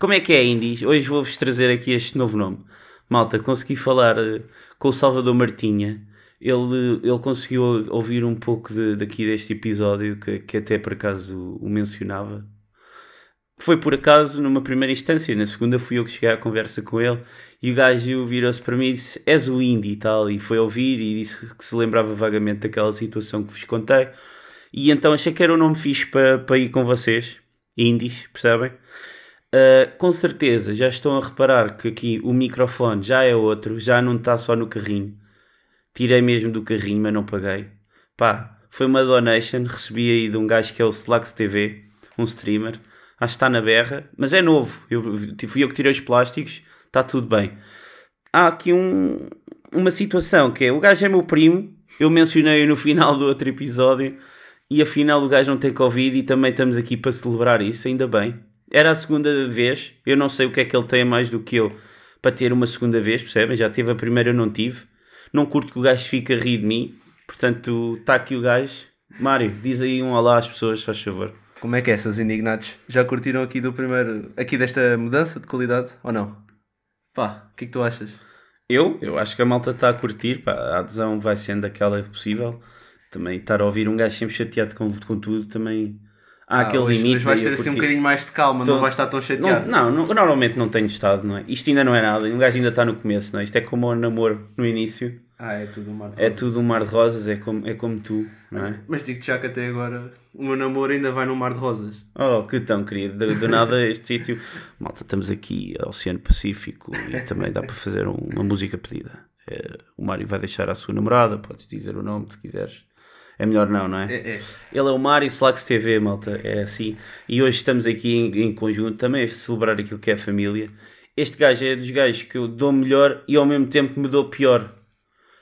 Como é que é, Indies? Hoje vou-vos trazer aqui este novo nome. Malta, consegui falar uh, com o Salvador Martinha. Ele, ele conseguiu ouvir um pouco de, daqui deste episódio, que, que até por acaso o, o mencionava. Foi por acaso numa primeira instância, na segunda fui eu que cheguei à conversa com ele e o gajo virou-se para mim e disse: És o Indy e tal. E foi ouvir e disse que se lembrava vagamente daquela situação que vos contei. E então achei que era um nome fixe para, para ir com vocês, Indies, percebem? Uh, com certeza já estão a reparar que aqui o microfone já é outro, já não está só no carrinho. Tirei mesmo do carrinho, mas não paguei. Pá, foi uma donation, recebi aí de um gajo que é o Slacks TV, um streamer. Acho que está na berra, mas é novo. Eu, fui eu que tirei os plásticos, está tudo bem. Há aqui um, uma situação que é: o gajo é meu primo, eu mencionei no final do outro episódio, e afinal o gajo não tem Covid e também estamos aqui para celebrar isso, ainda bem. Era a segunda vez, eu não sei o que é que ele tem mais do que eu para ter uma segunda vez, percebem? Já tive a primeira, eu não tive. Não curto que o gajo fique a rir de mim, portanto, está aqui o gajo. Mário, diz aí um olá às pessoas, faz favor. Como é que é, seus indignados? Já curtiram aqui do primeiro, aqui desta mudança de qualidade ou não? Pá, o que é que tu achas? Eu? Eu acho que a malta está a curtir, pá, a adesão vai sendo aquela possível. Também estar a ouvir um gajo sempre chateado com, com tudo também há ah, aquele hoje, limite. Mas vais ter assim um bocadinho mais de calma, Tô... não vais estar tão chateado. Não, não, normalmente não tenho estado, não é? Isto ainda não é nada, um gajo ainda está no começo, não é? Isto é como o namoro no início. Ah, é tudo um mar de rosas. É tudo um mar de rosas, é como, é como tu, não é? Mas digo-te já que até agora o meu namoro ainda vai no mar de rosas. Oh, que tão querido. Do, do nada este sítio. Malta, estamos aqui ao Oceano Pacífico e também dá para fazer uma música pedida. É, o Mário vai deixar a sua namorada, podes dizer o nome se quiseres. É melhor não, não é? é, é. Ele é o Mário Slacks TV, malta. É assim. E hoje estamos aqui em, em, conjunto também a celebrar aquilo que é a família. Este gajo é dos gajos que eu dou melhor e ao mesmo tempo me dou pior.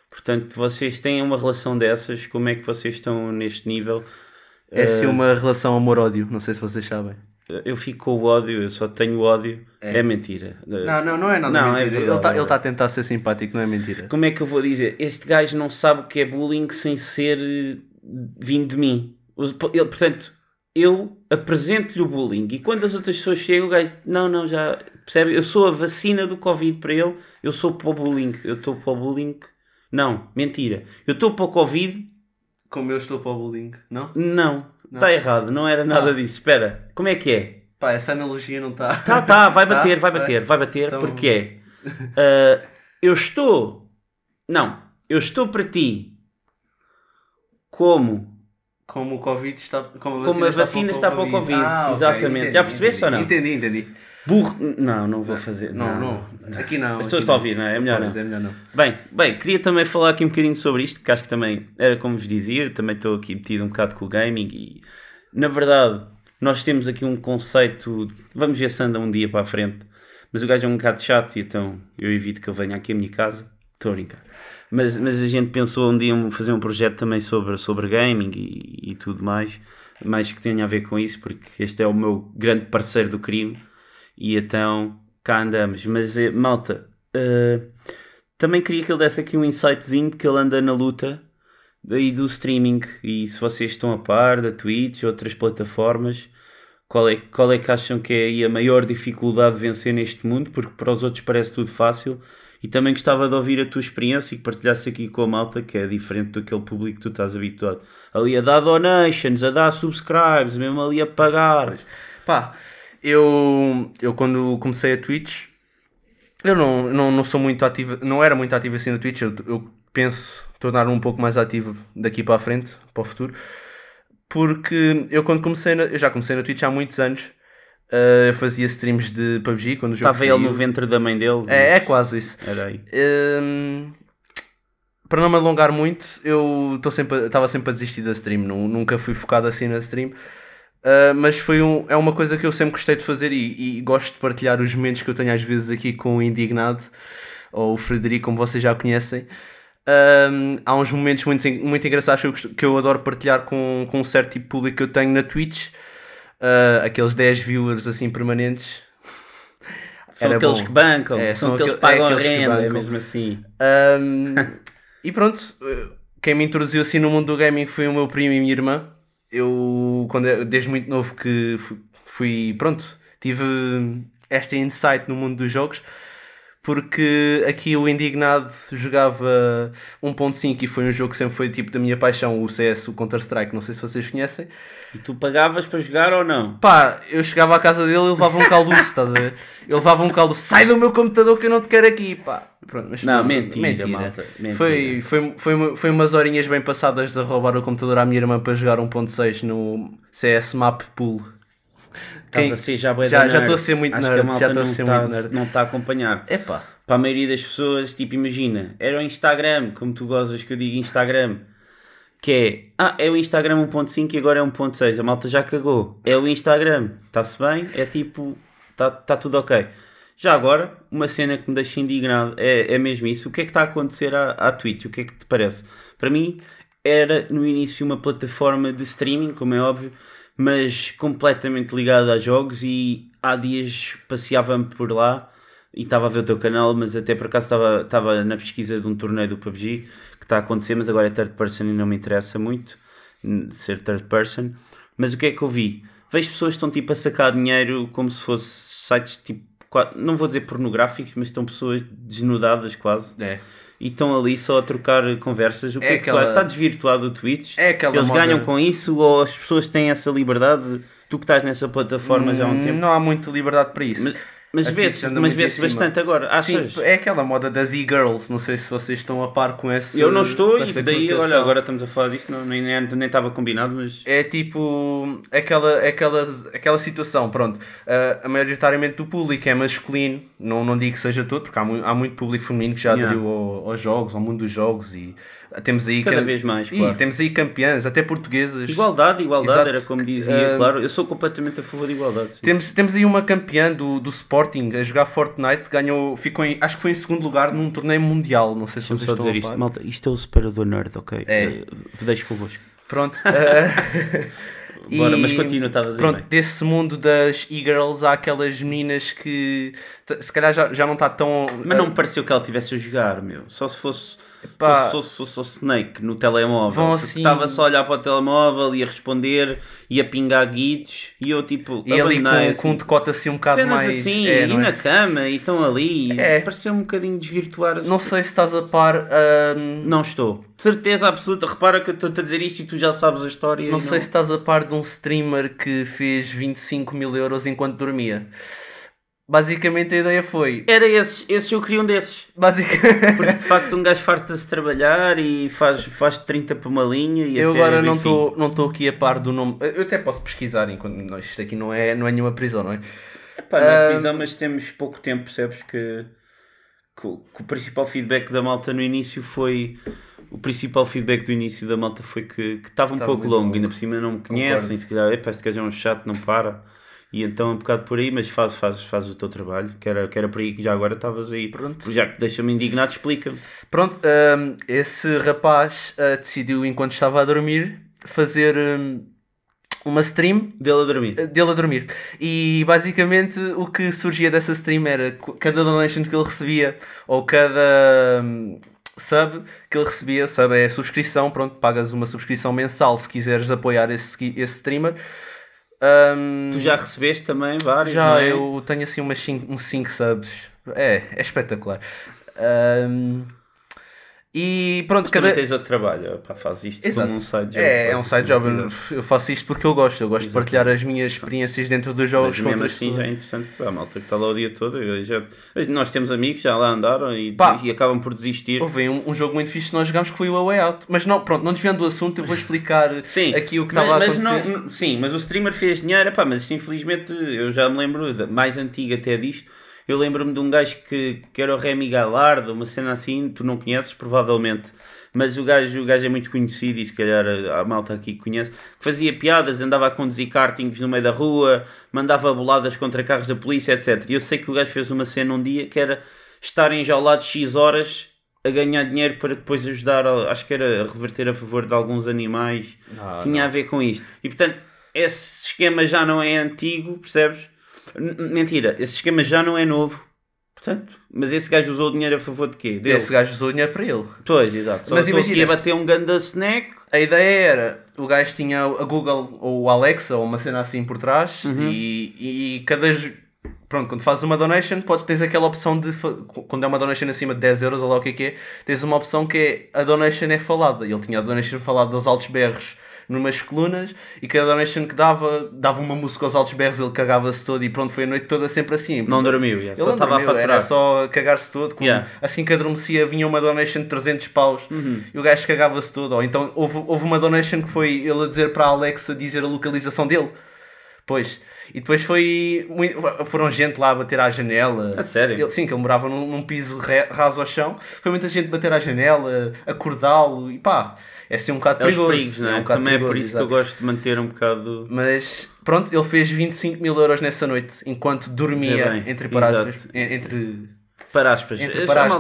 Portanto, vocês têm uma relação dessas? Como é que vocês estão neste nível? É uh... uma relação amor-ódio, não sei se vocês sabem. Eu fico com o ódio, eu só tenho ódio. É, é mentira. Não, não, não é nada não, é mentira. É verdade, ele está é tá a tentar ser simpático, não é mentira. Como é que eu vou dizer? Este gajo não sabe o que é bullying sem ser vindo de mim. Ele, portanto, eu apresento-lhe o bullying e quando as outras pessoas chegam, o gajo, não, não, já percebe? Eu sou a vacina do Covid para ele, eu sou para o bullying, eu estou para o bullying. Não, mentira. Eu estou para o Covid. Como eu estou para o bullying, não? Não, está errado, não era nada ah. disso. Espera, como é que é? Pá, essa analogia não está. Tá, tá, vai tá? bater, vai bater, vai bater, então... porque é. Uh, eu estou. Não, eu estou para ti como? Como o Covid está. Como a vacina, como a vacina está, para o Covid. Para o COVID. Ah, Exatamente. Okay, Já percebeste ou não? Entendi, entendi. Burro. Não, não vou fazer. Não, não. não. Aqui não. As pessoas estão a ouvir, não é? É melhor não. É melhor não. Bem, bem, queria também falar aqui um bocadinho sobre isto, porque acho que também era como vos dizia, também estou aqui metido um bocado com o gaming e na verdade nós temos aqui um conceito. Vamos ver se anda um dia para a frente. Mas o gajo é um bocado chato então eu evito que ele venha aqui à minha casa. Estou a brincar. Mas, mas a gente pensou um dia fazer um projeto também sobre, sobre gaming e, e tudo mais, mais que tenha a ver com isso, porque este é o meu grande parceiro do crime e então cá andamos. Mas eh, malta, uh, também queria que ele desse aqui um insightzinho, porque ele anda na luta daí do streaming e se vocês estão a par da Twitch, outras plataformas, qual é, qual é que acham que é a maior dificuldade de vencer neste mundo? Porque para os outros parece tudo fácil e também gostava de ouvir a tua experiência e que partilhasse aqui com a malta, que é diferente daquele público que tu estás habituado. Ali a dar donations, a dar subscribes, mesmo ali a pagar. Pá, eu, eu quando comecei a Twitch, eu não, não, não sou muito ativo, não era muito ativo assim no Twitch, eu, eu penso tornar-me um pouco mais ativo daqui para a frente, para o futuro, porque eu quando comecei, na, eu já comecei na Twitch há muitos anos, Uh, fazia streams de PUBG quando o jogo Estava ele no ventre da mãe dele. É, é quase isso. Era aí. Uh, para não me alongar muito, eu sempre, estava sempre a desistir da stream. Nunca fui focado assim na stream. Uh, mas foi um, é uma coisa que eu sempre gostei de fazer e, e, gosto de partilhar os momentos que eu tenho às vezes aqui com o Indignado ou o Frederico, como vocês já conhecem. Uh, há uns momentos muito, muito engraçados que eu, que eu adoro partilhar com, com um certo tipo de público que eu tenho na Twitch uh, aqueles 10 viewers assim permanentes. São aqueles bom. que bancam, é, são, são aqueles que pagam é a renda, é mesmo assim. Um, e pronto, quem me introduziu assim no mundo do gaming foi o meu primo e minha irmã. Eu, quando, desde muito novo que fui, fui pronto, tive esta insight no mundo dos jogos porque aqui o Indignado jogava 1.5 e foi um jogo que sempre foi tipo da minha paixão, o CS, o Counter-Strike, não sei se vocês conhecem. E tu pagavas para jogar ou não? Pá, eu chegava à casa dele e levava um calduço, estás a ver? Eu levava um calduço, sai do meu computador que eu não te quero aqui, pá. Pronto, mas não, mentira, mentira. Malta, mentira. Foi, foi, foi, foi umas horinhas bem passadas a roubar o computador à minha irmã para jogar 1.6 no CS Map Pool. Quem... Assim, já já estou a ser muito Acho nerd. Que a já estou a ser tá, muito nerd. Não está a acompanhar. Epá. Para a maioria das pessoas, tipo, imagina, era o Instagram, como tu gozas que eu digo Instagram, que é, ah, é o Instagram 1.5 e agora é 1.6, a malta já cagou. É o Instagram, está-se bem, é tipo, está tá tudo ok. Já agora, uma cena que me deixa indignado é, é mesmo isso. O que é que está a acontecer à, à Twitch? O que é que te parece? Para mim, era no início uma plataforma de streaming, como é óbvio, mas completamente ligado a jogos e há dias passeava-me por lá e estava a ver o teu canal, mas até por acaso estava, estava na pesquisa de um torneio do PUBG que está a acontecer, mas agora é third person e não me interessa muito ser third person. Mas o que é que eu vi? Vejo pessoas que estão tipo a sacar dinheiro como se fosse sites tipo, não vou dizer pornográficos, mas estão pessoas desnudadas quase. É e estão ali só a trocar conversas. O que é, é aquela... que está desvirtuado o Twitch? É aquela Eles moda... ganham com isso ou as pessoas têm essa liberdade? Tu que estás nessa plataforma hum, já há um tempo. Não há muita liberdade para isso. Mas mas vê-se mas vê bastante agora. Achas? Sim, é aquela moda das e-girls. Não sei se vocês estão a par com esse. Eu não estou, e daí, olha, agora estamos a falar disto, não, nem, nem, nem estava combinado, mas. É tipo. Aquela, aquela, aquela situação, pronto. Uh, a maioritariamente do público é masculino, não, não digo que seja todo, porque há, mu há muito público feminino que já yeah. aderiu ao, aos jogos, ao mundo dos jogos e temos aí cada vez mais claro. temos aí campeãs até portuguesas igualdade igualdade Exato. era como dizia uh, claro eu sou completamente a favor de igualdade sim. temos temos aí uma campeã do, do Sporting a jogar Fortnite ganhou ficou em, acho que foi em segundo lugar num torneio mundial não sei se vocês só estão dizer isto malta isto é o separador nerd ok é. Uh, deixo convosco pronto uh... Bora, e, mas continua, estavas Pronto, bem. desse mundo das e-girls há aquelas meninas que se calhar já, já não está tão. Mas não me pareceu que ela estivesse a jogar, meu. Só se fosse Epá, sou, sou, sou, Snake no telemóvel. Vão assim... Estava só a olhar para o telemóvel e a responder e a pingar guides e eu tipo. E ali com, assim. com um decote assim um bocado Cenas mais. assim, é, e é? na cama e estão ali. É. Pareceu um bocadinho desvirtuar. Não sei se estás a par. Um... Não estou. Certeza absoluta. Repara que eu estou a dizer isto e tu já sabes a história. Não, não sei se estás a par de um streamer que fez 25 mil euros enquanto dormia. Basicamente a ideia foi. Era esses, esses eu queria um desses. Basicamente. Porque de facto um gajo farta-se trabalhar e faz, faz 30 por uma linha e Eu agora não estou não aqui a par do nome. Eu até posso pesquisar enquanto isto aqui não é, não é nenhuma prisão, não é? Epá, não é prisão, mas temos pouco tempo, percebes que, que, que, o principal feedback da malta no início foi. O principal feedback do início da malta foi que, estava um pouco longo, longo, ainda por cima não me conhecem, Concordo. se calhar, epá, este gajo é um chato, não para. E então é um bocado por aí, mas faz, faz, faz o teu trabalho, que era, que era por aí que já agora estavas aí. Pronto. Já que deixa-me indignado, explica-me. Pronto, um, esse rapaz uh, decidiu, enquanto estava a dormir, fazer um, uma stream dele a dormir. Uh, dele a dormir. E basicamente o que surgia dessa stream era cada donation que ele recebia, ou cada. Um, sub que ele recebia, sub é a subscrição, pronto, pagas uma subscrição mensal se quiseres apoiar esse, esse streamer. Um, tu já recebeste também vários? Já, é? eu tenho assim umas cinco, uns 5 subs. É, é espetacular. Um, e pronto, Mas cada... tens outro trabalho, pá, faz isto Exato. como um side job. É, é um side job. Eu, faço isto porque eu gosto. Eu gosto Exato. de partilhar as minhas experiências dentro dos jogos. Mas mesmo assim já é interessante. A malta que está lá o dia todo. Já... Nós temos amigos já lá andaram e, e acabam por desistir. Houve um, um, jogo muito fixe que nós jogámos que foi o A Way Out. Mas não, pronto, não desviando do assunto, eu vou explicar sim, aqui o que estava a acontecer. Não, sim, mas o streamer fez dinheiro. Pá, mas infelizmente eu já me lembro, mais antiga até disto eu lembro-me de um gajo que, que era o Remy Galardo, uma cena assim, tu não conheces provavelmente, mas o gajo, o gajo é muito conhecido e se calhar a, a malta aqui conhece, que fazia piadas, andava a conduzir kartings no meio da rua, mandava boladas contra carros da polícia, etc. E eu sei que o gajo fez uma cena um dia que era estar enjaulado X horas a ganhar dinheiro para depois ajudar, acho que era a reverter a favor de alguns animais, ah, tinha não. a ver com isto. E portanto, esse esquema já não é antigo, percebes? Mentira, esse esquema já não é novo. Portanto, mas esse gajo usou o dinheiro a favor de quê? Dele. Esse gajo usou o dinheiro para ele. Pois, exato. Só mas imagina, bater um ganda snack. A ideia era, o gajo tinha a Google ou o Alexa ou uma cena assim por trás uhum. e, e cada pronto, quando fazes uma donation, podes, tens aquela opção de. Quando é uma donation acima de 10 euros ou lá o que é que é, tens uma opção que é a donation é falada. Ele tinha a donation falada dos altos berros numas colunas e cada donation que dava, dava uma música aos altos berros, ele cagava-se todo e pronto, foi a noite toda sempre assim. Não dormiu, yeah, Ele só estava a faturar. Era só cagar-se todo. Yeah. Assim que adormecia, vinha uma donation de 300 paus Uhum. e o gajo cagava-se todo. Ou então houve, houve uma donation que foi ele a dizer para a Alexa dizer a localização dele. Pois. E depois foi. muito- foram gente lá a bater à janela. A sério? Ele- sim, que ele morava num, num piso re- raso ao chão. Foi muita gente bater à janela, acordá-lo e pá. É assim um bocado É os perigoso. perigos, não é? um bocado Também é por perigoso, isso que eu exato. gosto de manter um bocado. Mas pronto, ele fez 25 mil euros nessa noite enquanto dormia bem, entre exato. en- Entre. Paraspas,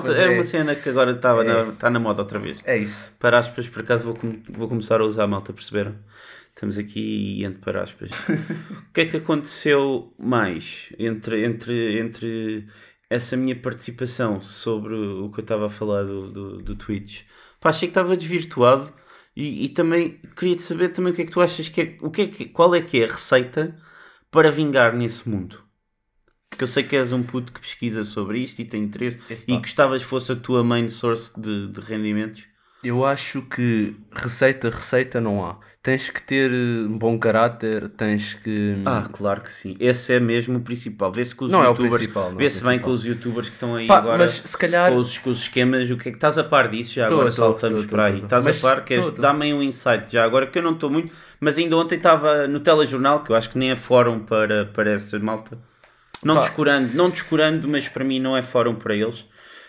malta- é, é- uma cena que agora estava é. na, está na moda outra vez. É isso. Para aspas, por acaso vou, vou começar a usar a malta, perceberam? Estamos aqui entre para aspas. o que é que aconteceu mais entre, entre, entre essa minha participação sobre o que eu estava a falar do, do, do Twitch? Pá, achei que estava desvirtuado e, e também queria-te saber também o que é que tu achas que é, o que é que, qual é que é a receita para vingar nesse mundo? Porque eu sei que és um puto que pesquisa sobre isto e tem interesse e Epá. gostavas que fosse a tua main source de, de rendimentos. Eu acho que receita, receita não há. Tens que ter eh, um bom caráter, tens que. Ah, claro que sim. Esse é mesmo o principal. Vê-se com os Não é o youtubers. principal, não é Vê-se bem principal. com os youtubers que estão aí Pá, agora. mas se calhar. Com os, com os esquemas, o que é que estás a par disso já? Tô, agora tô, saltamos tô, para aí. Estás a par? Queres aí um insight já agora, que eu não estou muito, mas ainda ontem estava no telejornal, que eu acho que nem é fórum para, para essa malta. Não Pá. descurando, não descurando, mas para mim não é fórum para eles.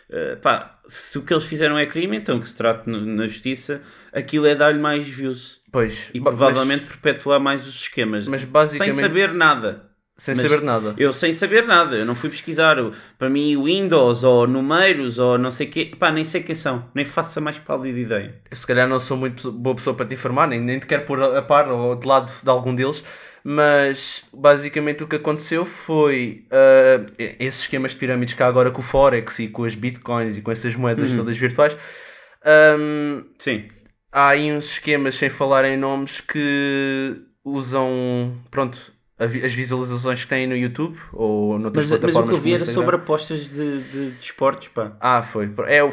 Uh, pá, se o que eles fizeram é crime, então que se trate no- na justiça, aquilo é dar-lhe mais views Pois. e provavelmente perpetuar mais os esquemas. Mas, mas basicamente. sem saber nada. Sem mas- saber nada. Eu sem saber nada, eu não fui pesquisar. Para mim, Windows ou Numeiros ou não sei o quê, pá, nem sei quem são, nem faço a mais pálida ideia. Eu se calhar não sou muito boa pessoa para te informar, nem, nem te quero pôr a par ou de lado de algum deles, mas basicamente o que aconteceu foi ah, esses esquemas de pirâmides que há agora com o Forex e com as bitcoins e com essas moedas todas virtuais. ahm, Sim, há aí uns esquemas, sem falar em nomes, que usam pronto, a as visualizações que têm no YouTube ou noutras mas, mas o que plataformas eu vi era sobre apostas de, de, de esportes, pá. Ah, foi. É o.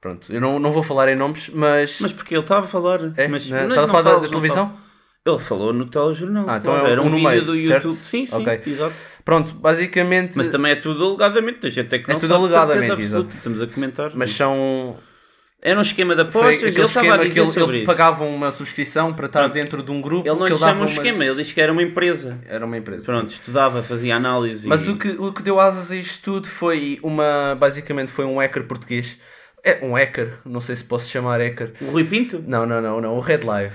Pronto, eu não, não vou falar em nomes, mas. Mas porque ele estava a falar. é, mas, na- mas estás a não falar da- falas, da não televisão? falas. Ele falou no telejornal. Ah, então claro, é era um um vídeo meio, do certo? YouTube. Sim, sim, Ok. exato. Pronto, basicamente. Mas também é tudo alegadamente, a gente é que É não tudo sabe alegadamente, exato. Estamos a comentar. mas são. Era um esquema de apostas ele estava a dizer que ele, sobre ele isso. pagava uma subscrição para estar Pronto. dentro de um grupo. Ele não lhe chama um esquema, ele diz que era uma empresa. Era uma empresa. Pronto, estudava, fazia análise. Mas e... o que, o que deu asas a isto tudo foi uma. Basicamente foi um hacker português. É um hacker, não sei se posso chamar hacker. O Rui Pinto? Não, não, não, não. O Red Live.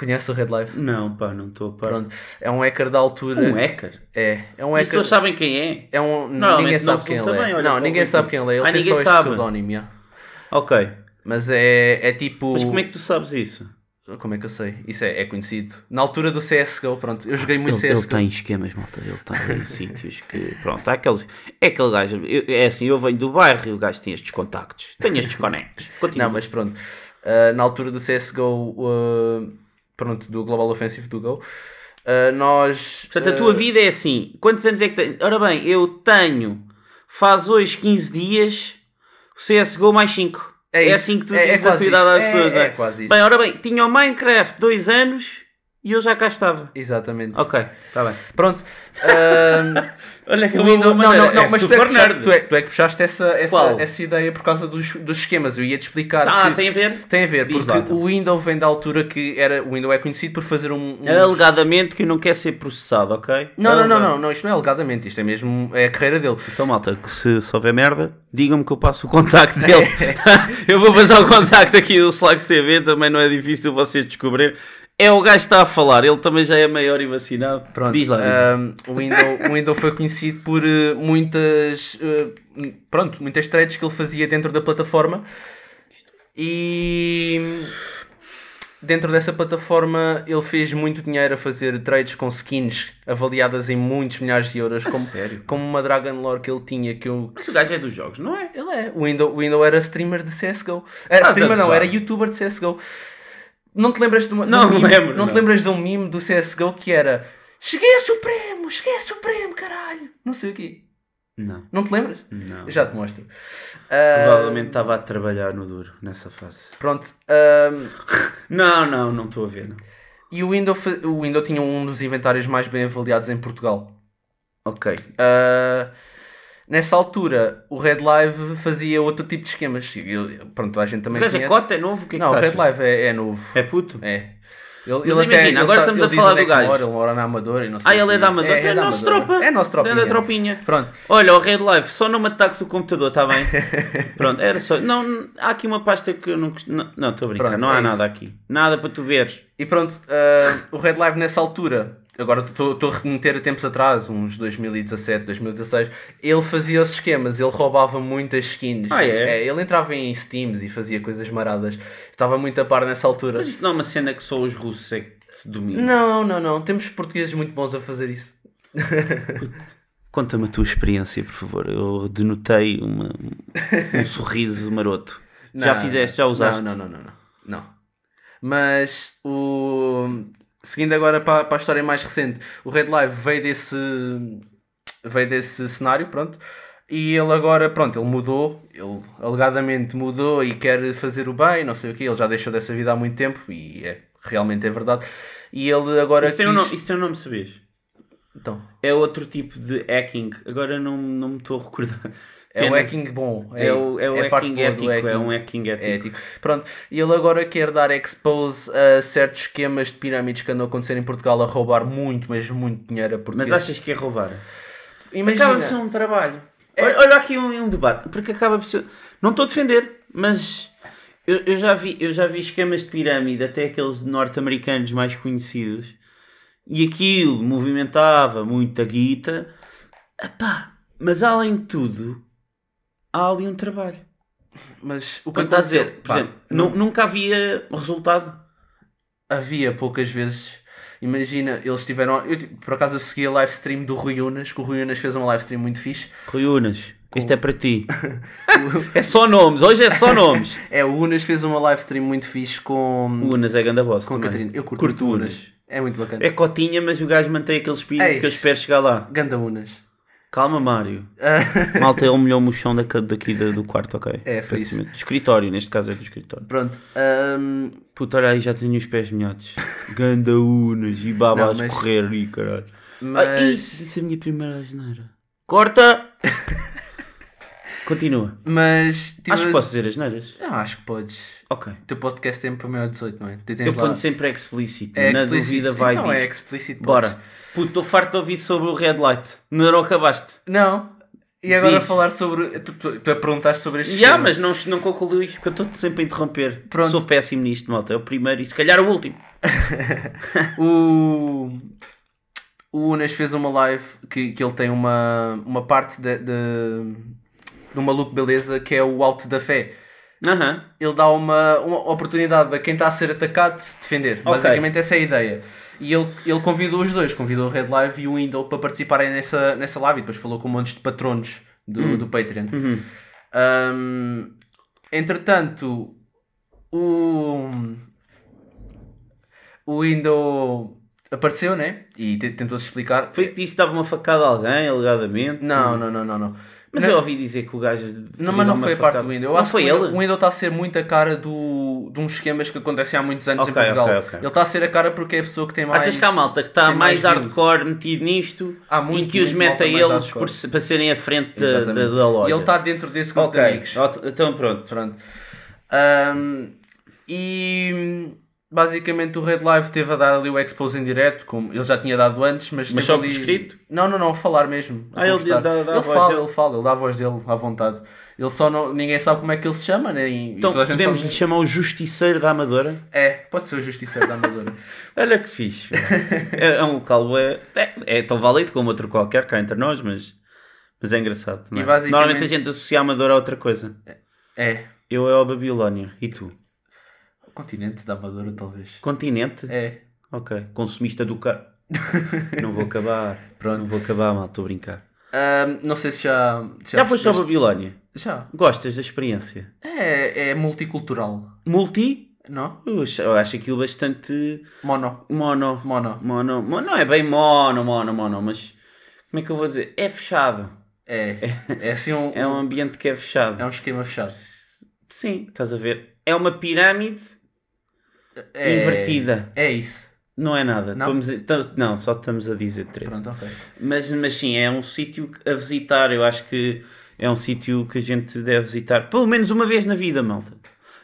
Conhece o Red Live? Não, pá, não estou a par. Pronto. É um hacker da altura. Um hacker? É. É um As hacker. pessoas sabem quem é? É um. Ninguém sabe não quem ele é. bem, olha não, ninguém sabe quem ele é. Ele Ah, tem ninguém só este sabe. pseudónimo. yeah. Ok. Mas é, é tipo. Mas como é que tu sabes isso? Como é que eu sei? Isso é, é conhecido. Na altura do CSGO, pronto, eu joguei muito Ele, ele CSGO. tem esquemas, malta. Ele está em sítios que. Pronto, há aqueles. É aquele gajo. eu- é assim, eu venho do bairro e o gajo tem estes contactos. Tem estes conectos. Continua. Não, mas pronto. Uh, na altura do CSGO, uh, pronto, do Global Offensive do Go, uh, nós. Portanto, a tua vida é assim. Quantos anos é que tens? Ora bem, eu tenho. Faz hoje 15 dias. O CSGO mais 5. É É, assim que tu É- é dizes a quase tua idade às É- pessoas. é não é? quase isso. Bem, ora bem, tinha o Minecraft 2 anos e eu já cá estava. Exatamente. Ok, está bem. Pronto. Uh, Olha que o eu Windows, não, não, não, é mas tu é, que nerd. tu, é, tu é que puxaste essa, essa, essa ideia por causa dos, dos esquemas. Eu ia-te explicar. Ah, que- tem a ver? Tem a ver, Diz porque lá, então. o Windows vem da altura que era. O Windows é conhecido por fazer um. um- Alegadamente que não quer ser processado, ok? Não, não, não, não, não, isto não é alegadamente, isto é mesmo. É a carreira dele. Então, malta, que se, se houver merda, digam-me que eu passo o contacto dele. eu vou passar o contacto aqui do Slugs TV, também não é difícil vocês descobrirem. É o gajo que está a falar, ele também já é maior e vacinado. Pronto, diz lá, diz lá. um, o, Windows, o Windows foi conhecido por eh, muitas. eh, pronto, muitas threads que ele fazia dentro da plataforma. E. Dentro dessa plataforma ele fez muito dinheiro a fazer trades com skins avaliadas em muitos milhares de euros, como, sério? como uma Dragon Lore que ele tinha que eu, Mas o gajo é dos jogos, não é? Ele é. O Windows, o Windows era streamer de CSGO. Era streamer não, era youtuber de CSGO. Não te lembras de uma, de Não, um não meme, lembro, não te lembras de um meme do CSGO que era Cheguei a Supremo, cheguei a Supremo, caralho. Não sei o quê. Não, Não te lembras? não. Eu já te mostro. Ah, Provavelmente estava a trabalhar no duro nessa fase. Pronto. ah, Não, não, não estou a ver. Não. e o Windows, o Windows tinha um dos inventários mais bem avaliados em Portugal. Ok. Ah, nessa altura, o Red Live fazia outro tipo de esquemas. Eu- pronto, a gente também Mas gajo é cota, é novo? O que é que Não, o tu Red? Live é, é novo. É puto? É. Ele, Mas imagina, agora estamos a falar é do que gajo. Mora, ele mora na Amadora e não sei Ah, o ele é da Amadora. É, nosso Amadora. tropa. É nosso tropinha. É da tropinha. Pronto. Olha, o Red Life, só não me ataques o computador, está bem? Pronto, era só. Não, há aqui uma pasta que eu não. Não, estou a brincar, Pronto, não há é nada aqui. Nada para tu veres. E pronto, ah, o Red Live nessa altura, agora estou a remeter a tempos atrás, uns 2017, 2016, ele fazia os esquemas, ele roubava muitas skins. Ah, é? ele entrava em Steams e fazia coisas maradas. Estava muito a par nessa altura. Mas isso não é uma cena que só os russos é que se dominam. Não, não, não. Temos portugueses muito bons a fazer isso. Conta-me a tua experiência, por favor. Eu denotei uma, um sorriso maroto. já Não, fizeste, já usaste? Não, não, não, não. não. não. Mas o. Seguindo agora para, para a história mais recente, o Red Live veio desse. veio desse cenário, pronto. E ele agora, pronto, ele mudou, ele alegadamente mudou e quer fazer o bem, não sei o quê, ele já deixou dessa vida há muito tempo e é, realmente é verdade. E ele agora Isso tem, um quis- nome, isso tem um nome, sabias? Então, É outro tipo de hacking. Agora não, não me estou a recordar. É o Pena. hacking bom. É, o, é o é hacking ético. É hacking. um hacking ético. É, tipo, pronto, e ele agora quer dar expose a certos esquemas de pirâmides que andam a acontecer em Portugal a roubar muito, mas muito dinheiro a Mas portugueses. achas que é roubar? Imagina, Acaba de ser um trabalho. É. Olha, aqui um, um debate, porque acaba de ser. Não estou a defender, mas eu, eu já vi, eu já vi esquemas de pirâmide, até aqueles norte-americanos mais conhecidos, e aquilo movimentava muita guita. Epá, mas além de tudo, há ali um trabalho. mas o que está a dizer, por exemplo, nu- nunca havia resultado. havia poucas vezes. Imagina, eles tiveram. Eu, por acaso eu segui a live stream do Rui Unas, que o Rui Unas fez uma live stream muito fixe. Rui Unas, isto é para ti. é só nomes, hoje é só nomes. É, o Unas fez uma live stream muito fixe com, O Unas é ganda boss com a também. Catarina. Eu curto, Curto Unas. Unas. É muito bacana. É cotinha, mas o gajo mantém aquele espírito Ei. que eu espero chegar lá. Ganda Unas. Calma, Mário. Ah, Malta, ele molhou-me o chão daqui, do, quarto, ok? É, foi isso. Do escritório, neste caso é do escritório. Pronto. ahm, Puta, olha aí, já tenho os pés molhados. Ganda unas e baba Não, a mas- escorrer ali, caralho. mas. Ai, isso, isso é a minha primeira asneira. Corta! Continua. Mas. tive- Acho que posso dizer asneiras. Não, acho que podes. Ok. O teu podcast tem para maior de 18, não é? Tu tens Eu lá- ponho sempre explícito. É Na dúvida vai então, é disto. explicit. Bora. Puto, estou farto de ouvir sobre o red light. Não não acabaste. Não. E agora Diz. falar sobre. Tu, tu, tu perguntaste sobre este Já, esquema. mas não, não concluí porque eu estou sempre a interromper. Pronto. Sou péssimo nisto, malta. É o primeiro e se calhar o último. O. O Unas fez uma live que, que ele tem uma, uma parte de, de, do maluco beleza que é o alto da fé. Aham. Ele dá uma, uma oportunidade a quem está a ser atacado de se defender. Ok. Basicamente essa é a ideia. E ele, ele convidou os dois, convidou o Red Live e o Window para participarem nessa, nessa live e depois falou com um monte de patronos do, do Patreon. Uhum. Um, entretanto, o, o Window apareceu, né? E te- tentou-se explicar. Foi que disse que dava uma facada a alguém, alegadamente. Não, não, não, não, não. Mas Não- eu ouvi dizer que o gajo. Não, mas não foi a parte do Window. Eu Não acho foi que ele? O Window está a ser muito a cara do, de uns esquemas que acontecem há muitos anos Ok, em Portugal. ok, ok. Ele está a ser a cara porque é a pessoa que tem mais. Achas que há malta que está mais, mais hardcore metido nisto Há e muito, que os mete a eles por para serem à frente da, da, da loja? E ele está dentro desse grupo de amigos. então pronto. Pronto. Ahm, e basicamente o Red Live teve a dar ali o expose em direto, como ele já tinha dado antes, mas, Mas só ali... escrito? Não, não, não, a falar mesmo. a Ah, ele dá- dá a ele voz fala, dele. ele fala, ele dá a voz dele à vontade. Ele só não, ninguém sabe como é que ele se chama, né? E, Então a podemos sabe- lhe chamar o Justiceiro da Amadora? É, pode ser o Justiceiro da Amadora. Olha que fixe. é, é um local é, é, é tão válido como outro qualquer cá entre nós, mas, mas é engraçado. é? Basicamente- Normalmente a gente associa a Amadora a outra coisa. é. Eu é ao Babilónia. E tu? Continente da Amadora, talvez. Continente? É. Ok. Consumista do carro. não vou acabar. Pronto. Não vou acabar, mal. Estou a brincar. Ahm, não sei se já. se Já foste ao percebeste. Babilónia? Já. Gostas da experiência? É, é multicultural. Multi? Não? Eu acho, aquilo bastante Mono. mono. Mono. Mono. mono. Não é bem mono, mono, mono, mas como é que eu vou dizer? É fechado. É. É assim um, É um ambiente que é fechado. é um esquema fechado. Sim, estás a ver? É uma pirâmide É- invertida. É isso. Não é nada. Não? Estamos não, só estamos a dizer treta. Pronto, ok. Mas, mas sim, é um sítio a visitar. Eu acho que é um sítio que a gente deve visitar pelo menos uma vez na vida, malta.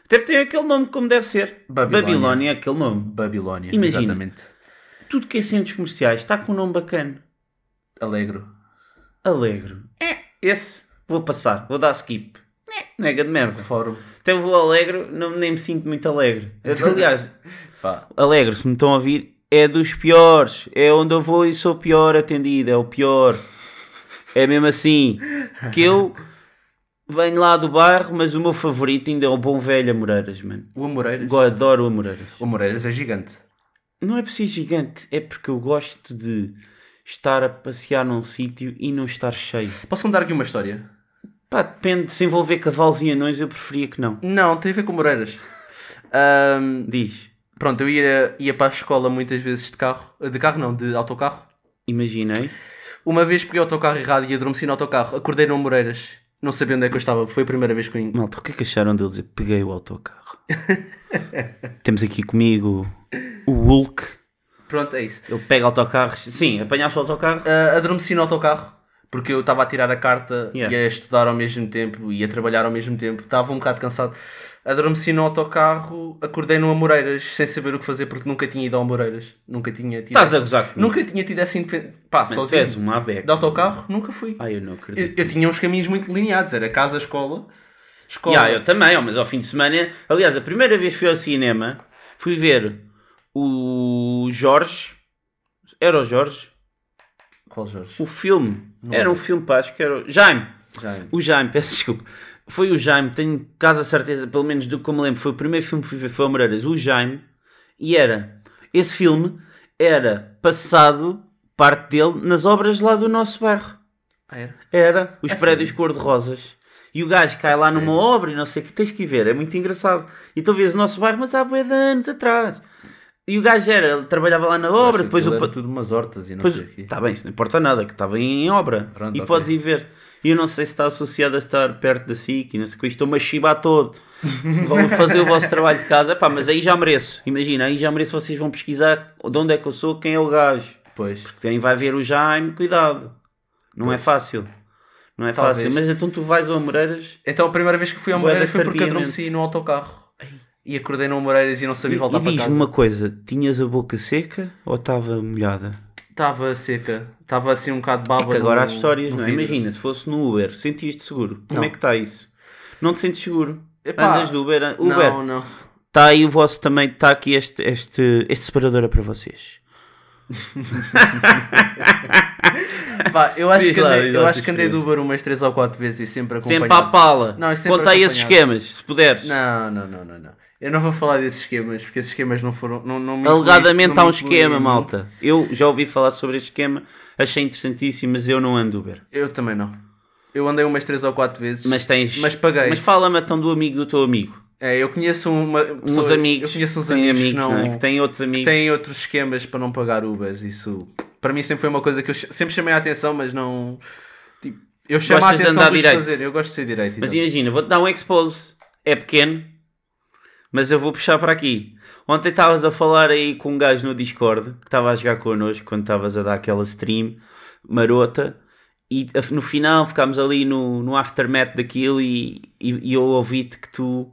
Até tem aquele nome como deve ser. Babilónia. Babilónia é aquele nome. Babilónia. Imagina. Exatamente. Tudo que é centros comerciais está com um nome bacana. Alegro. Alegre. É, esse vou passar, vou dar skip. É, nega de merda. Fórum. Até vou alegre, não, nem me sinto muito alegre. Aliás, Pá. alegre, se me estão a ouvir, é dos piores. É onde eu vou e sou pior atendido, é o pior. É mesmo assim. Que eu venho lá do bairro, mas o meu favorito ainda é o bom velho Amoreiras, mano. O Amoreiras. Eu adoro o Amoreiras. O Amoreiras é gigante. Não é preciso gigante, é porque eu gosto de estar a passear num sítio e não estar cheio. Posso contar aqui uma história? Pá, depende, se envolver cavalos e anões eu preferia que não. Não, tem a ver com Moreiras. Ahm, Diz, pronto, eu ia, ia para a escola muitas vezes de carro. De carro não, de autocarro. imaginei. Uma vez peguei o autocarro errado e adormeci no autocarro. Acordei no Moreiras. Não sabia onde é que eu estava. Foi a primeira vez que eu... Malta, o que é que acharam dele dizer peguei o autocarro? Temos aqui comigo o Hulk. Pronto, é isso. Ele pega autocarros. Sim, apanhaste o autocarro. Ah, adormeci no autocarro. Porque eu estava a tirar a carta Yeah. e a estudar ao mesmo tempo e a trabalhar ao mesmo tempo. Estava um bocado cansado. Adormeci no autocarro, acordei no Amoreiras sem saber o que fazer porque nunca tinha ido ao Amoreiras. Nunca tinha tido. Estás a gozar comigo. Nunca tinha tido essa independência. Pá, Mas sozinho. és uma abeca. De autocarro, nunca fui. Ai, eu não Eu, acredito. eu tinha uns caminhos muito lineados. Era casa, escola, escola. Ya, eu também, ó, mas ao fim de semana. Aliás, a primeira vez que fui ao cinema, fui ver o Jorge. Era o Jorge? Qual Jorge? O filme. Não era um filme, pá, acho que era. o- Jaime! Já. O Jaime, peço desculpa. Foi o Jaime, tenho quase a certeza, pelo menos do que eu me lembro, foi o primeiro filme que fui ver, foi o Moreiras, o Jaime, e era, esse filme era passado, parte dele, nas obras lá do nosso bairro. Ah, era? Era, os É prédios cor-de-rosas. E o gajo cai lá sério? numa obra e não sei o que, tens que ver, é muito engraçado. E tu vês o nosso bairro, mas há de anos atrás. E o gajo era, ele trabalhava lá na obra, depois o... Era tudo umas hortas e não Pois, sei o quê. Está bem, isso não importa nada, que estava em obra. Pronto, e ok. podes ir ver. E eu não sei se está associado a estar perto da SIC e não sei o que. Estou-me a chibar todo. Vão fazer o vosso trabalho de casa. Epá, mas aí já mereço. Imagina, aí já mereço vocês vão pesquisar de onde é que eu sou, quem é o gajo. Pois. Quem vai ver o Jaime, cuidado. Não é fácil. Não é Talvez. fácil. Mas então tu vais ao Moreiras. Então a primeira vez que fui ao Bué de Moreiras foi porque adormeci no autocarro. E acordei no Moreiras e não sabia voltar e para diz-me casa. uma coisa: tinhas a boca seca ou estava molhada? Estava seca. Estava assim um bocado É baba que agora no- há histórias, não é? Imagina, se fosse no Uber, sentiste seguro. Como Não. é que está isso? Não te sentes seguro? Epá, Andas do Uber? Uber, Não, não. está aí o vosso também, está aqui este, este, este separador é para vocês. Pá, eu acho Diz que andei, eu acho que andei do. Uber umas 3 ou 4 vezes e sempre acompanhado. Sempre à pala. Não, é sempre Conta aí esses esquemas, se puderes. Não, não, não, não, não. Eu não vou falar desses esquemas, porque esses esquemas não foram. Não, não me Alegadamente incluí- há um esquema, malta. Eu já ouvi falar sobre este esquema, achei interessantíssimo, mas eu não ando Uber. Eu também não. Eu andei umas 3 ou 4 vezes. Mas tens. Mas paguei. Mas fala-me então do amigo do teu amigo. É, eu conheço uma, Uns pessoa- amigos. Eu conheço uns amigos, amigos, que, não não, é? que têm outros amigos. têm outros esquemas para não pagar Ubers. Isso para mim sempre foi uma coisa que eu sempre chamei a atenção, mas não. Tipo, eu chamo a Gostas de atenção andar para os direito. fazer. Eu gosto de ser direito. Mas exato. imagina, vou-te dar um expose. É pequeno, mas eu vou puxar para aqui. Ontem estavas a falar aí com um gajo no Discord que estava a jogar connosco quando estavas a dar aquela stream marota. E no final ficámos ali no, no aftermath daquilo e, e, e eu ouvi-te que tu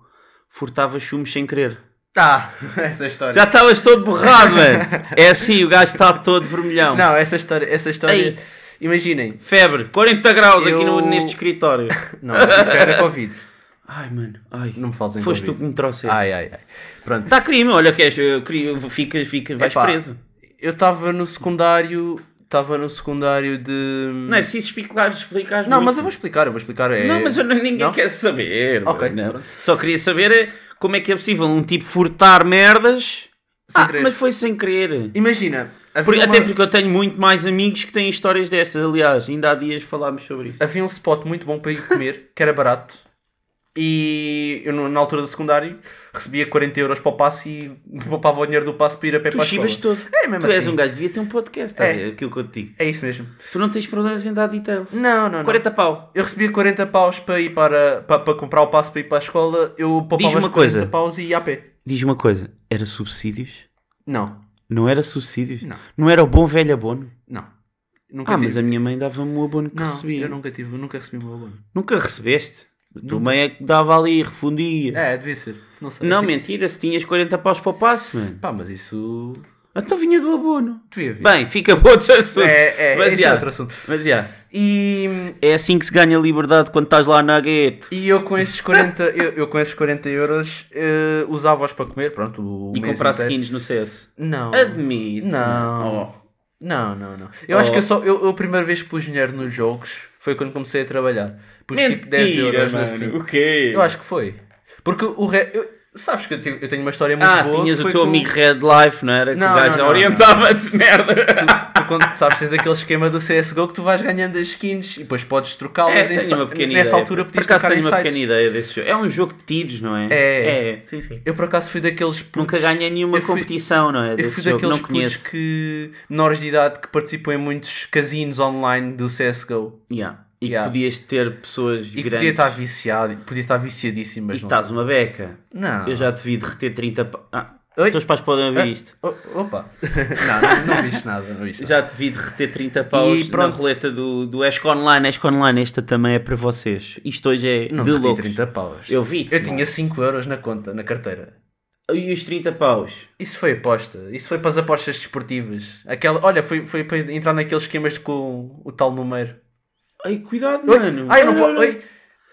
furtavas chumos sem querer. Tá, essa história. Já estavas todo borrado, mano. É assim, o gajo está todo vermelhão. Não, essa história. Essa história imaginem. Febre, 40 graus aqui no- Eu- neste escritório. Não, isso era Covid. Ai, mano, ai. Não me fales em Foste tu que me trouxeste. Ai, ai, ai. Pronto. Dá crime, olha que és, eh, fica, fica, vais Epá, preso. Eu estava no secundário. Estava no secundário de. Não é preciso explicar, explicar. Não, mas eu vou explicar, eu vou explicar. É... Não, mas eu ninguém Não? quer saber. Ok, não. Só queria saber é, como é que é possível um tipo furtar merdas. Sem ah, querer. mas foi sem querer. Imagina, Porque- uma- Até porque eu tenho muito mais amigos que têm histórias destas. Aliás, ainda há dias falámos sobre isso. havia um spot muito bom para ir comer, que era barato. E eu, na altura do secundário, recebia 40 euros para o passe e poupava o dinheiro do passe para ir a pé Tu para a escola. todo. É mesmo Tu és assim. um gajo, devia ter um podcast, estás É. aquilo que eu te digo. É isso mesmo. Tu não tens problemas em dar details. Não, não, não. 40 pau. Eu recebia 40 paus para ir para, para, para comprar o passe para ir para a escola, eu poupava uma 40 coisa. paus e ia a pé. Diz uma coisa, era subsídios? Não, Não era subsídios? Não. Não era o bom velho abono? não. Nunca Ah, tive. mas a minha mãe dava-me o abono que Não, recebia. eu nunca tive, nunca recebi o meu abono. Nunca recebeste? Nunca. mãe é que dava ali, refundia. É, devia ser. Não sei. Não, mentira, se tinhas 40 paus para o passe, mano. Pá, mas isso. Então vinha do abono. Devia vir. Bem, fica bom outros assuntos. é, é, mas esse já, é outro assunto. mas já. E, É assim que se ganha liberdade quando estás lá na gueto. e eu com esses 40, eu, eu com esses 40 euros eh, usava-os para comer, pronto. O E mês comprar inteiro. skins no CS. Não. Admite. Não. Oh. Não, não, não. Eu Oh. acho que eu só. Eu, eu a primeira vez que pus dinheiro nos jogos foi quando comecei a trabalhar. Pus tipo 10 euros na Steam. O quê? Eu acho que foi. Porque o re... eu- Sabes que eu tenho, eu tenho uma história muito Ah, boa. tinhas que o teu com- amigo Red Life, não era? Que Não, o gajo não, não, orientava-te, merda. Tu quando sabes, tens aquele esquema do CSGO que tu vais ganhando as skins e depois podes trocá-las É, em tenho sa- uma pequena Nessa ideia. altura Por podias acaso trocar tenho uma sites. pequena ideia desse jogo. É um jogo de tiros, não é? É. É, sim, sim. Eu por acaso fui daqueles putos- Nunca ganhei nenhuma fui- competição, não é? Eu fui jogo, daqueles não putos que menores de idade que participam em muitos casinos online do CSGO. Yeah. E Yeah. podias ter pessoas E grandes. podia estar viciado, podia estar viciadíssimo, E mas não. estás uma beca. Não. Eu já te vi derreter 30. pa- Ah, Oi? os teus pais podem ouvir Ah, isto. o- Opa! não, não, não viste nada, não viste nada. Já te vi derreter 30 paus E na pronto. roleta do, do Esco Online. Esco Online, esta também é para vocês. Isto hoje é Não de loucos. 30 paus. Eu vi. Eu tinha 5 euros na conta, na carteira. E os 30 paus? Isso foi aposta. Isso foi para as apostas desportivas. Aquela, olha, foi, foi para entrar naqueles esquemas com o tal número. Ai, cuidado, Oi, mano. Ai, não Ai, pode. ai, Oi.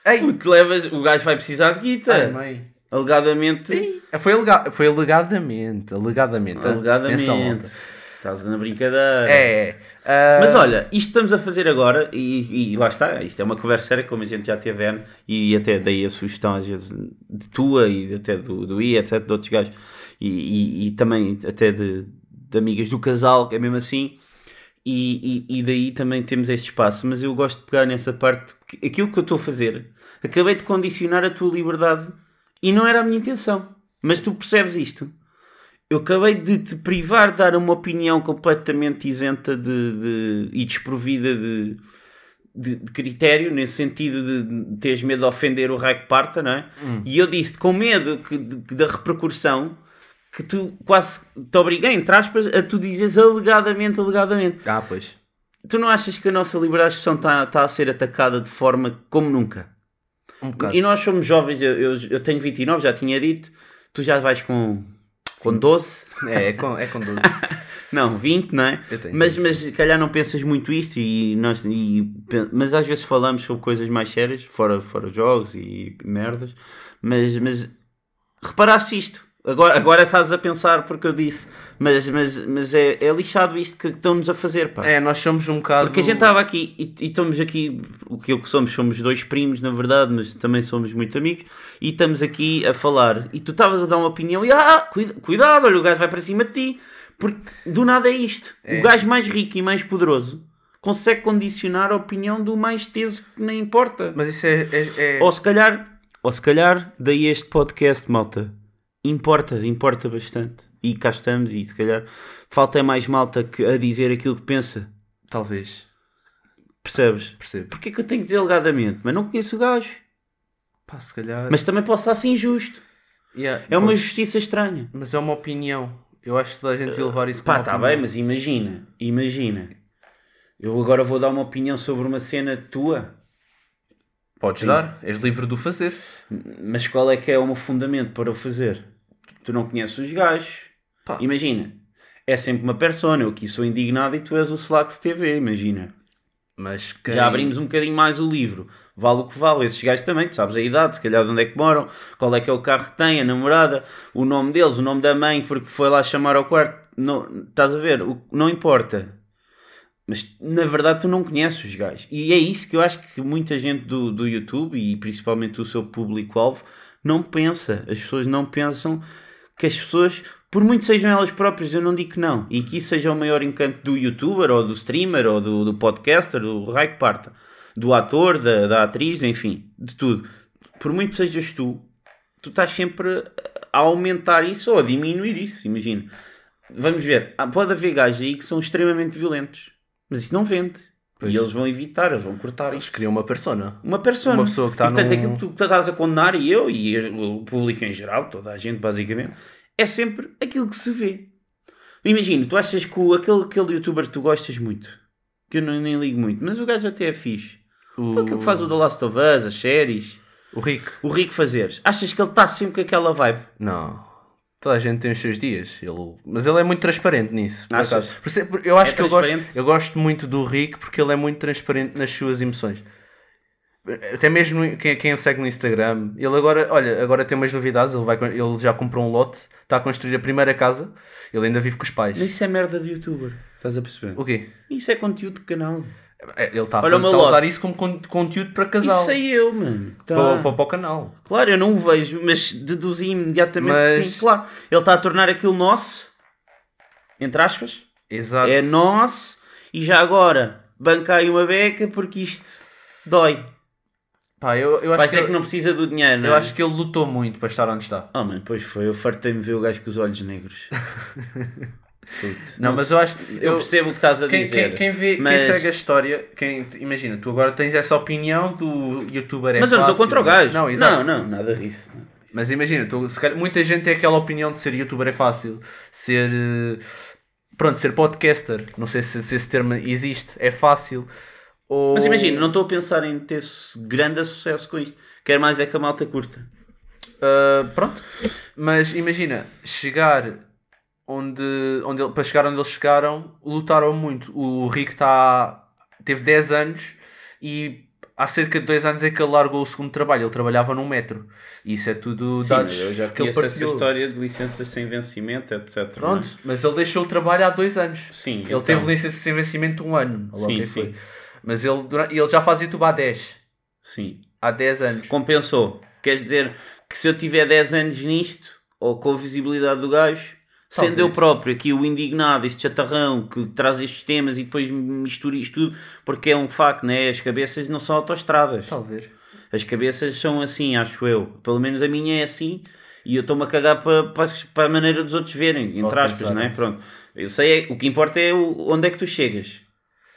Ei. Puto, levas, o gajo vai precisar de guita. Ai, mãe. Alegadamente. Sim, Foi, alega... foi alegadamente. Alegadamente. Alegadamente. Estás na brincadeira. É. Ah, Mas olha, isto estamos a fazer agora e, e lá está, isto é uma conversa séria como a gente já teve N, e até dei a sugestão às vezes de tua e até do, do I, etc, de outros gajos e, e- e também até de, de amigas do casal, que é mesmo assim e, e- e daí também temos este espaço, mas eu gosto de pegar nessa parte, aquilo que eu estou a fazer, acabei de condicionar a tua liberdade e não era a minha intenção, mas tu percebes isto. Eu acabei de te privar de dar uma opinião completamente isenta de, de- e desprovida de, de, de critério, nesse sentido de teres medo de ofender o que parta, não é? Hum. E eu disse com medo que, de- da repercussão que tu quase te obriguei, entre aspas, a tu dizes alegadamente, alegadamente. Ah, pois. Tu não achas que a nossa liberdade de expressão está está a ser atacada de forma como nunca? Um bocado. E nós somos jovens, eu, eu, eu tenho 29, já tinha dito, tu já vais com, com 12, É, é com, é com 12. não, 20, não é? Mas, 20, mas se calhar não pensas muito isto, e nós, e, mas às vezes falamos sobre coisas mais sérias, fora, fora jogos e merdas, mas, mas reparaste isto. Agora, agora estás a pensar porque eu disse, mas, mas, mas é, é lixado isto que estão-nos a fazer, pá. É, nós somos um bocado. Porque a gente estava aqui e, e estamos aqui, o que que somos, somos dois primos, na verdade, mas também somos muito amigos, e estamos aqui a falar, e tu estavas a dar uma opinião, e ah, cuida- cuidado, olha, o gajo vai para cima de ti, porque do nada é isto. É. O gajo mais rico e mais poderoso consegue condicionar a opinião do mais teso que nem importa. Mas isso é. é, é- Ou se calhar, ou se calhar, daí este podcast, malta. Importa, importa bastante. E cá estamos, e se calhar falta é mais malta que a dizer aquilo que pensa. Talvez. Percebes? Percebo. Porquê que eu tenho que dizer alegadamente? Mas não conheço o gajo. Pá, se calhar. Mas também posso estar assim injusto. Yeah, É uma pode- justiça estranha. Mas é uma opinião. Eu acho que toda a gente ia levar isso Pá, como tá opinião. bem, mas imagina, imagina. Eu agora vou dar uma opinião sobre uma cena tua, Podes dar, és livre de o fazer. mas qual é que é o meu fundamento para o fazer? Tu não conheces os gajos. Pá. Imagina, é sempre uma persona. Eu aqui sou indignado e tu és o Slack TV, imagina. Mas quem... Já abrimos um bocadinho mais o livro. Vale o que vale. Esses gajos também, tu sabes a idade, se calhar de onde é que moram, qual é que é o carro que têm, a namorada, o nome deles, o nome da mãe, porque foi lá chamar ao quarto. Não, estás a ver? O, não importa. Mas na verdade tu não conheces os gajos. E é isso que eu acho que muita gente do, do YouTube e principalmente o seu público-alvo não pensa. As pessoas não pensam que as pessoas, por muito sejam elas próprias, eu não digo que não, e que isso seja o maior encanto do youtuber, ou do streamer, ou do, do podcaster, do raio que parta, do ator, da, da atriz, enfim, de tudo. por muito sejas tu, tu estás sempre a aumentar isso ou a diminuir isso, imagina. Vamos ver, há- pode haver gajos aí que são extremamente violentos, mas isso não vende. Pois. E eles vão evitar, eles vão cortar Eles criam uma persona. Uma pessoa. Uma pessoa que está e, portanto, num- aquilo que tu estás a condenar, e eu, e o público em geral, toda a gente basicamente, é sempre aquilo que se vê. Imagina, tu achas que o- aquele, aquele youtuber que tu gostas muito, que eu não, nem ligo muito, mas o gajo até é fixe. O, Aquilo que faz o The Last of Us, as séries, o Rick. o Rico fazeres. Achas que ele está sempre com aquela vibe? Não. Toda a gente tem os seus dias. Ele... Mas ele é muito transparente nisso. por acaso. Isso é- Eu acho É que eu gosto, eu gosto muito do Rick porque ele é muito transparente nas suas emoções. Até mesmo quem, quem o segue no Instagram, ele agora, olha, agora tem umas novidades, ele, vai, ele já comprou um lote, está a construir a primeira casa, ele ainda vive com os pais. Mas isso é merda de youtuber. Estás a perceber? O quê? Isso é conteúdo de canal. É, Ele está a, Olha o a usar lote. isso como con- conteúdo para casal. Isso sei eu, mano. Tá. para, para, para o canal. Claro, eu não o vejo, mas deduzi imediatamente que Mas- sim. Claro, ele está a tornar aquilo nosso, entre aspas, Exato. é nosso, e já agora bancai uma beca porque isto dói. Pá, eu, eu, Vai acho ser que que não precisa do dinheiro, não eu é? acho que ele lutou muito para estar onde está. Oh, mano, pois foi. Eu fartei-me ver o gajo com os olhos negros. Putz, Não, mas eu acho Eu percebo o que estás a Quem, dizer. quem, quem vê, mas- quem segue a história, quem, imagina, tu agora tens essa opinião do youtuber é Mas eu não estou contra o gajo. Não, exato. não, não, nada disso. Mas imagina, tu, calhar, muita gente tem aquela opinião de ser youtuber é fácil, ser eh, pronto, ser podcaster. Não sei se, se esse termo existe, é fácil. Ou... Mas imagina, não estou a pensar em ter grande sucesso com isto. Quero mais é que a malta curta. Uh, pronto. Mas imagina, chegar onde, onde ele- para chegar onde eles chegaram, lutaram muito. O Rick tá, teve 10 anos e há cerca de 2 anos é que ele largou o segundo trabalho. Ele trabalhava num metro. E isso é tudo Sim, dados eu já que conheço essa história de licenças sem vencimento, etc. Pronto, não é? mas ele deixou o trabalho há 2 anos. Sim, Ele então. teve licença sem vencimento um ano. Sim, sim. foi. Mas ele, ele já faz YouTube há 10. Sim. Há 10 anos. Compensou. Queres dizer que se eu tiver 10 anos nisto, ou com a visibilidade do gajo, sendo eu próprio aqui o indignado, este chatarrão que traz estes temas e depois mistura isto tudo, porque é um facto, né? As cabeças não são autoestradas. Talvez. As cabeças são assim, acho eu. Pelo menos a minha é assim. E eu estou-me a cagar para, para, para a maneira dos outros verem, entre Pode aspas, não é? né? Pronto. Eu sei, é- o que importa é o- onde é que tu chegas,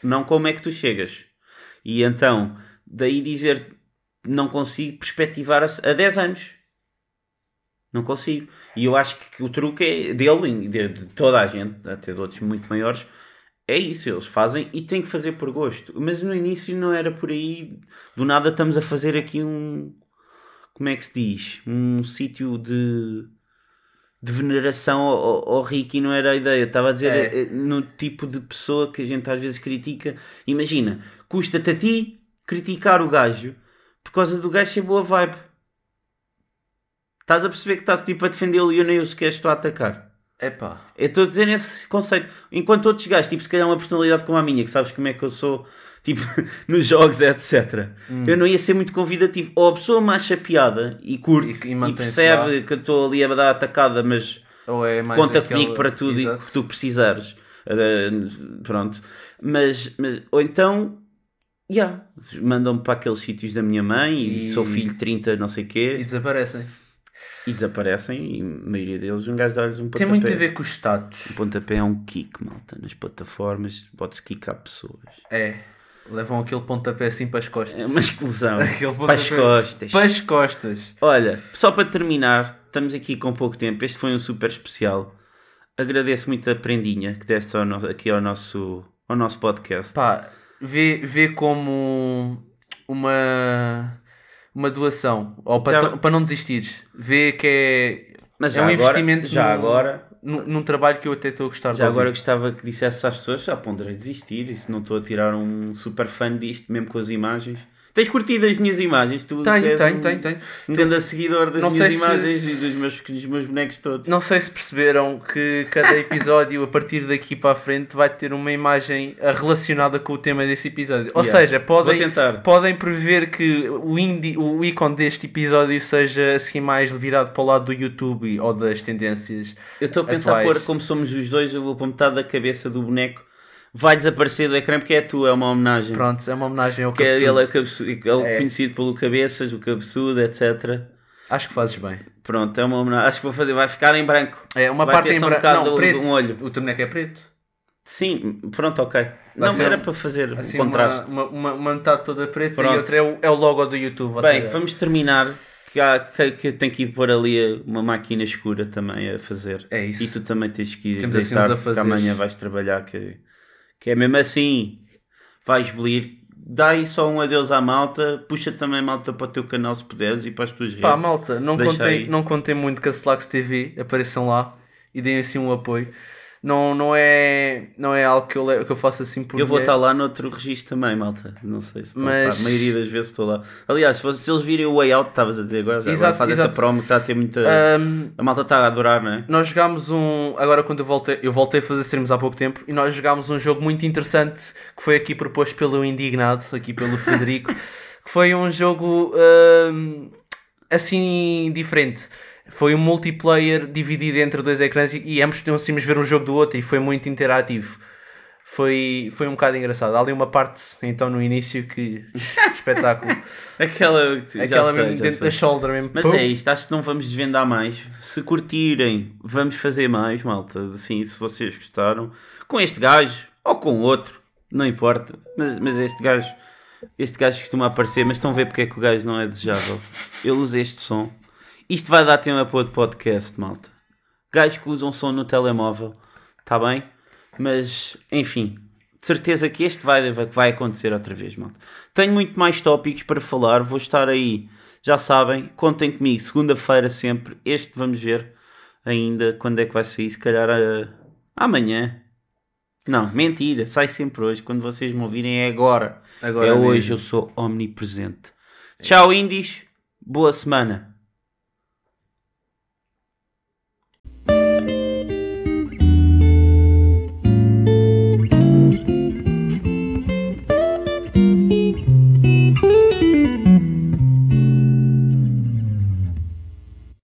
não como é que tu chegas. E então, daí dizer não consigo perspectivar a, a 10 anos. Não consigo. E eu acho que o truque é dele, e de, de toda a gente, até de outros muito maiores, é isso, eles fazem e têm que fazer por gosto. Mas no início não era por aí, do nada estamos a fazer aqui um. Como é que se diz? Um sítio de. de veneração ao, ao, Rick e não era a ideia. Eu estava a dizer É. eh, no tipo de pessoa que a gente às vezes critica. Imagina, custa-te a ti criticar o gajo por causa do gajo ser boa vibe. Estás a perceber que estás tipo a defendê-lo e eu nem o sequer estou a atacar. Epá. Eu estou a dizer esse conceito. Enquanto outros gajos, tipo, se calhar uma personalidade como a minha, que sabes como é que eu sou, tipo, nos jogos, etc. Hum. Eu não ia ser muito convidativo. Ou a pessoa me acha piada e curte E- e e, percebe que eu estou ali a dar atacada, mas é conta aquela- comigo para tudo e Exato. o que tu precisares. Uh, pronto. Mas, mas, ou então, já, mandam-me para aqueles sítios da minha mãe e, E- sou filho de 30, não sei o E quê, desaparecem. E, desaparecem. E a maioria deles, um gajo dá-lhes um pontapé. Tem muito a ver com os status. O pontapé é um kick, malta. Nas plataformas pode-se kickar pessoas. É. Levam aquele pontapé assim para as costas. É uma exclusão. Aquele para as pontapé- costas. Para as costas. Olha, só para terminar, estamos aqui com pouco tempo. Este foi um super especial. Agradeço muito a prendinha que deste ao no- aqui ao nosso, ao nosso podcast. Pá, vê, vê como uma, uma doação. Ou para, Já- para não desistires. Vê que é, Mas é um agora, investimento já num- agora, num, num trabalho que eu até estou a gostar de já agora gostava que dissesse às pessoas, já ponderei desistir, isso não estou a tirar um super fã disto, mesmo com as imagens. Tens curtido as minhas imagens? Tu Tenho, tu és tenho, um, tenho, tenho. um grande seguidor das Não minhas se- imagens e dos meus, dos meus bonecos todos. Não sei se perceberam que cada episódio, a partir daqui para a frente, vai ter uma imagem ah, relacionada com o tema desse episódio. Ou Yeah. seja, podem, podem prever que o, indi, o ícone deste episódio seja assim mais virado para o lado do YouTube ou das tendências. Eu estou a pensar atuais. pôr, como somos os dois, eu vou pôr metade da cabeça do boneco, vai desaparecer do ecrã porque é tu, é uma homenagem. Pronto, é uma homenagem ao Que é, cabeçudo. ele é, cabeçudo, ele é É. conhecido pelo cabeças, o cabeçudo, etc. Acho que fazes bem. Pronto, é uma homenagem. Acho que vou fazer, vai ficar em branco. É, uma Vai parte em um branco. bocado Não, do- preto. de um olho. O teu boneco é preto. Sim, pronto, ok. Vai Não, era um- para fazer Assim, um contraste. Uma, uma, uma metade toda preta Pronto. e outra é o, é o logo do YouTube. ou Bem, vamos terminar. Que, há, que, que tem que ir pôr ali uma máquina escura também a fazer. É isso. E tu também tens que ir Temos assim deitar, a porque fazer. amanhã vais trabalhar. Que, que é mesmo assim. Vais belir. Dá aí só um adeus à malta. Puxa também malta para o teu canal se puderes e para as tuas redes. Pá, malta, não Deixa contei, aí. não contei muito que a Slacks TV apareçam lá e deem assim um apoio. Não, não, é, não é algo que eu, que eu faço assim por Eu vou estar lá noutro registro também, malta. Não sei se estou, Mas- a maioria das vezes estou lá. Aliás, se, vocês- se eles virem o Way Out, estavas a dizer agora, já Exato, agora faz essa exato. promo que está a ter muita. Ahm, A malta está a adorar, não é? nós jogámos um. Agora, quando eu voltei, eu voltei a fazer streams há pouco tempo e nós jogámos um jogo muito interessante que foi aqui proposto pelo Indignado, aqui pelo Frederico, que foi um jogo ahm, assim diferente. Foi um multiplayer dividido entre dois ecrãs e, e ambos conseguimos ver um jogo do outro e foi muito interativo. Foi, foi um bocado engraçado. Há ali uma parte, então, no início que. espetáculo. Aquela, Aquela sei, mesmo dentro sei. da shoulder mesmo. Mas Pum. é isto, acho que não vamos desvendar mais. Se curtirem, vamos fazer mais, malta. Assim, se vocês gostaram. Com este gajo ou com outro, não importa. Mas, mas este gajo, este gajo costuma aparecer, mas estão a ver porque é que o gajo não é desejável. Ele usa este som. Isto vai dar tema para outro podcast, malta. Gajos que usam som no telemóvel, está bem? Mas, enfim, de certeza que este vai, vai acontecer outra vez, malta. Tenho muito mais tópicos para falar, vou estar aí, já sabem, contem comigo, segunda-feira sempre. Este vamos ver ainda quando é que vai sair, se calhar ah, amanhã. Não, mentira, sai sempre hoje. Quando vocês me ouvirem é agora. Agora é hoje, mesmo. eu sou omnipresente. Tchau, Indies. Boa semana.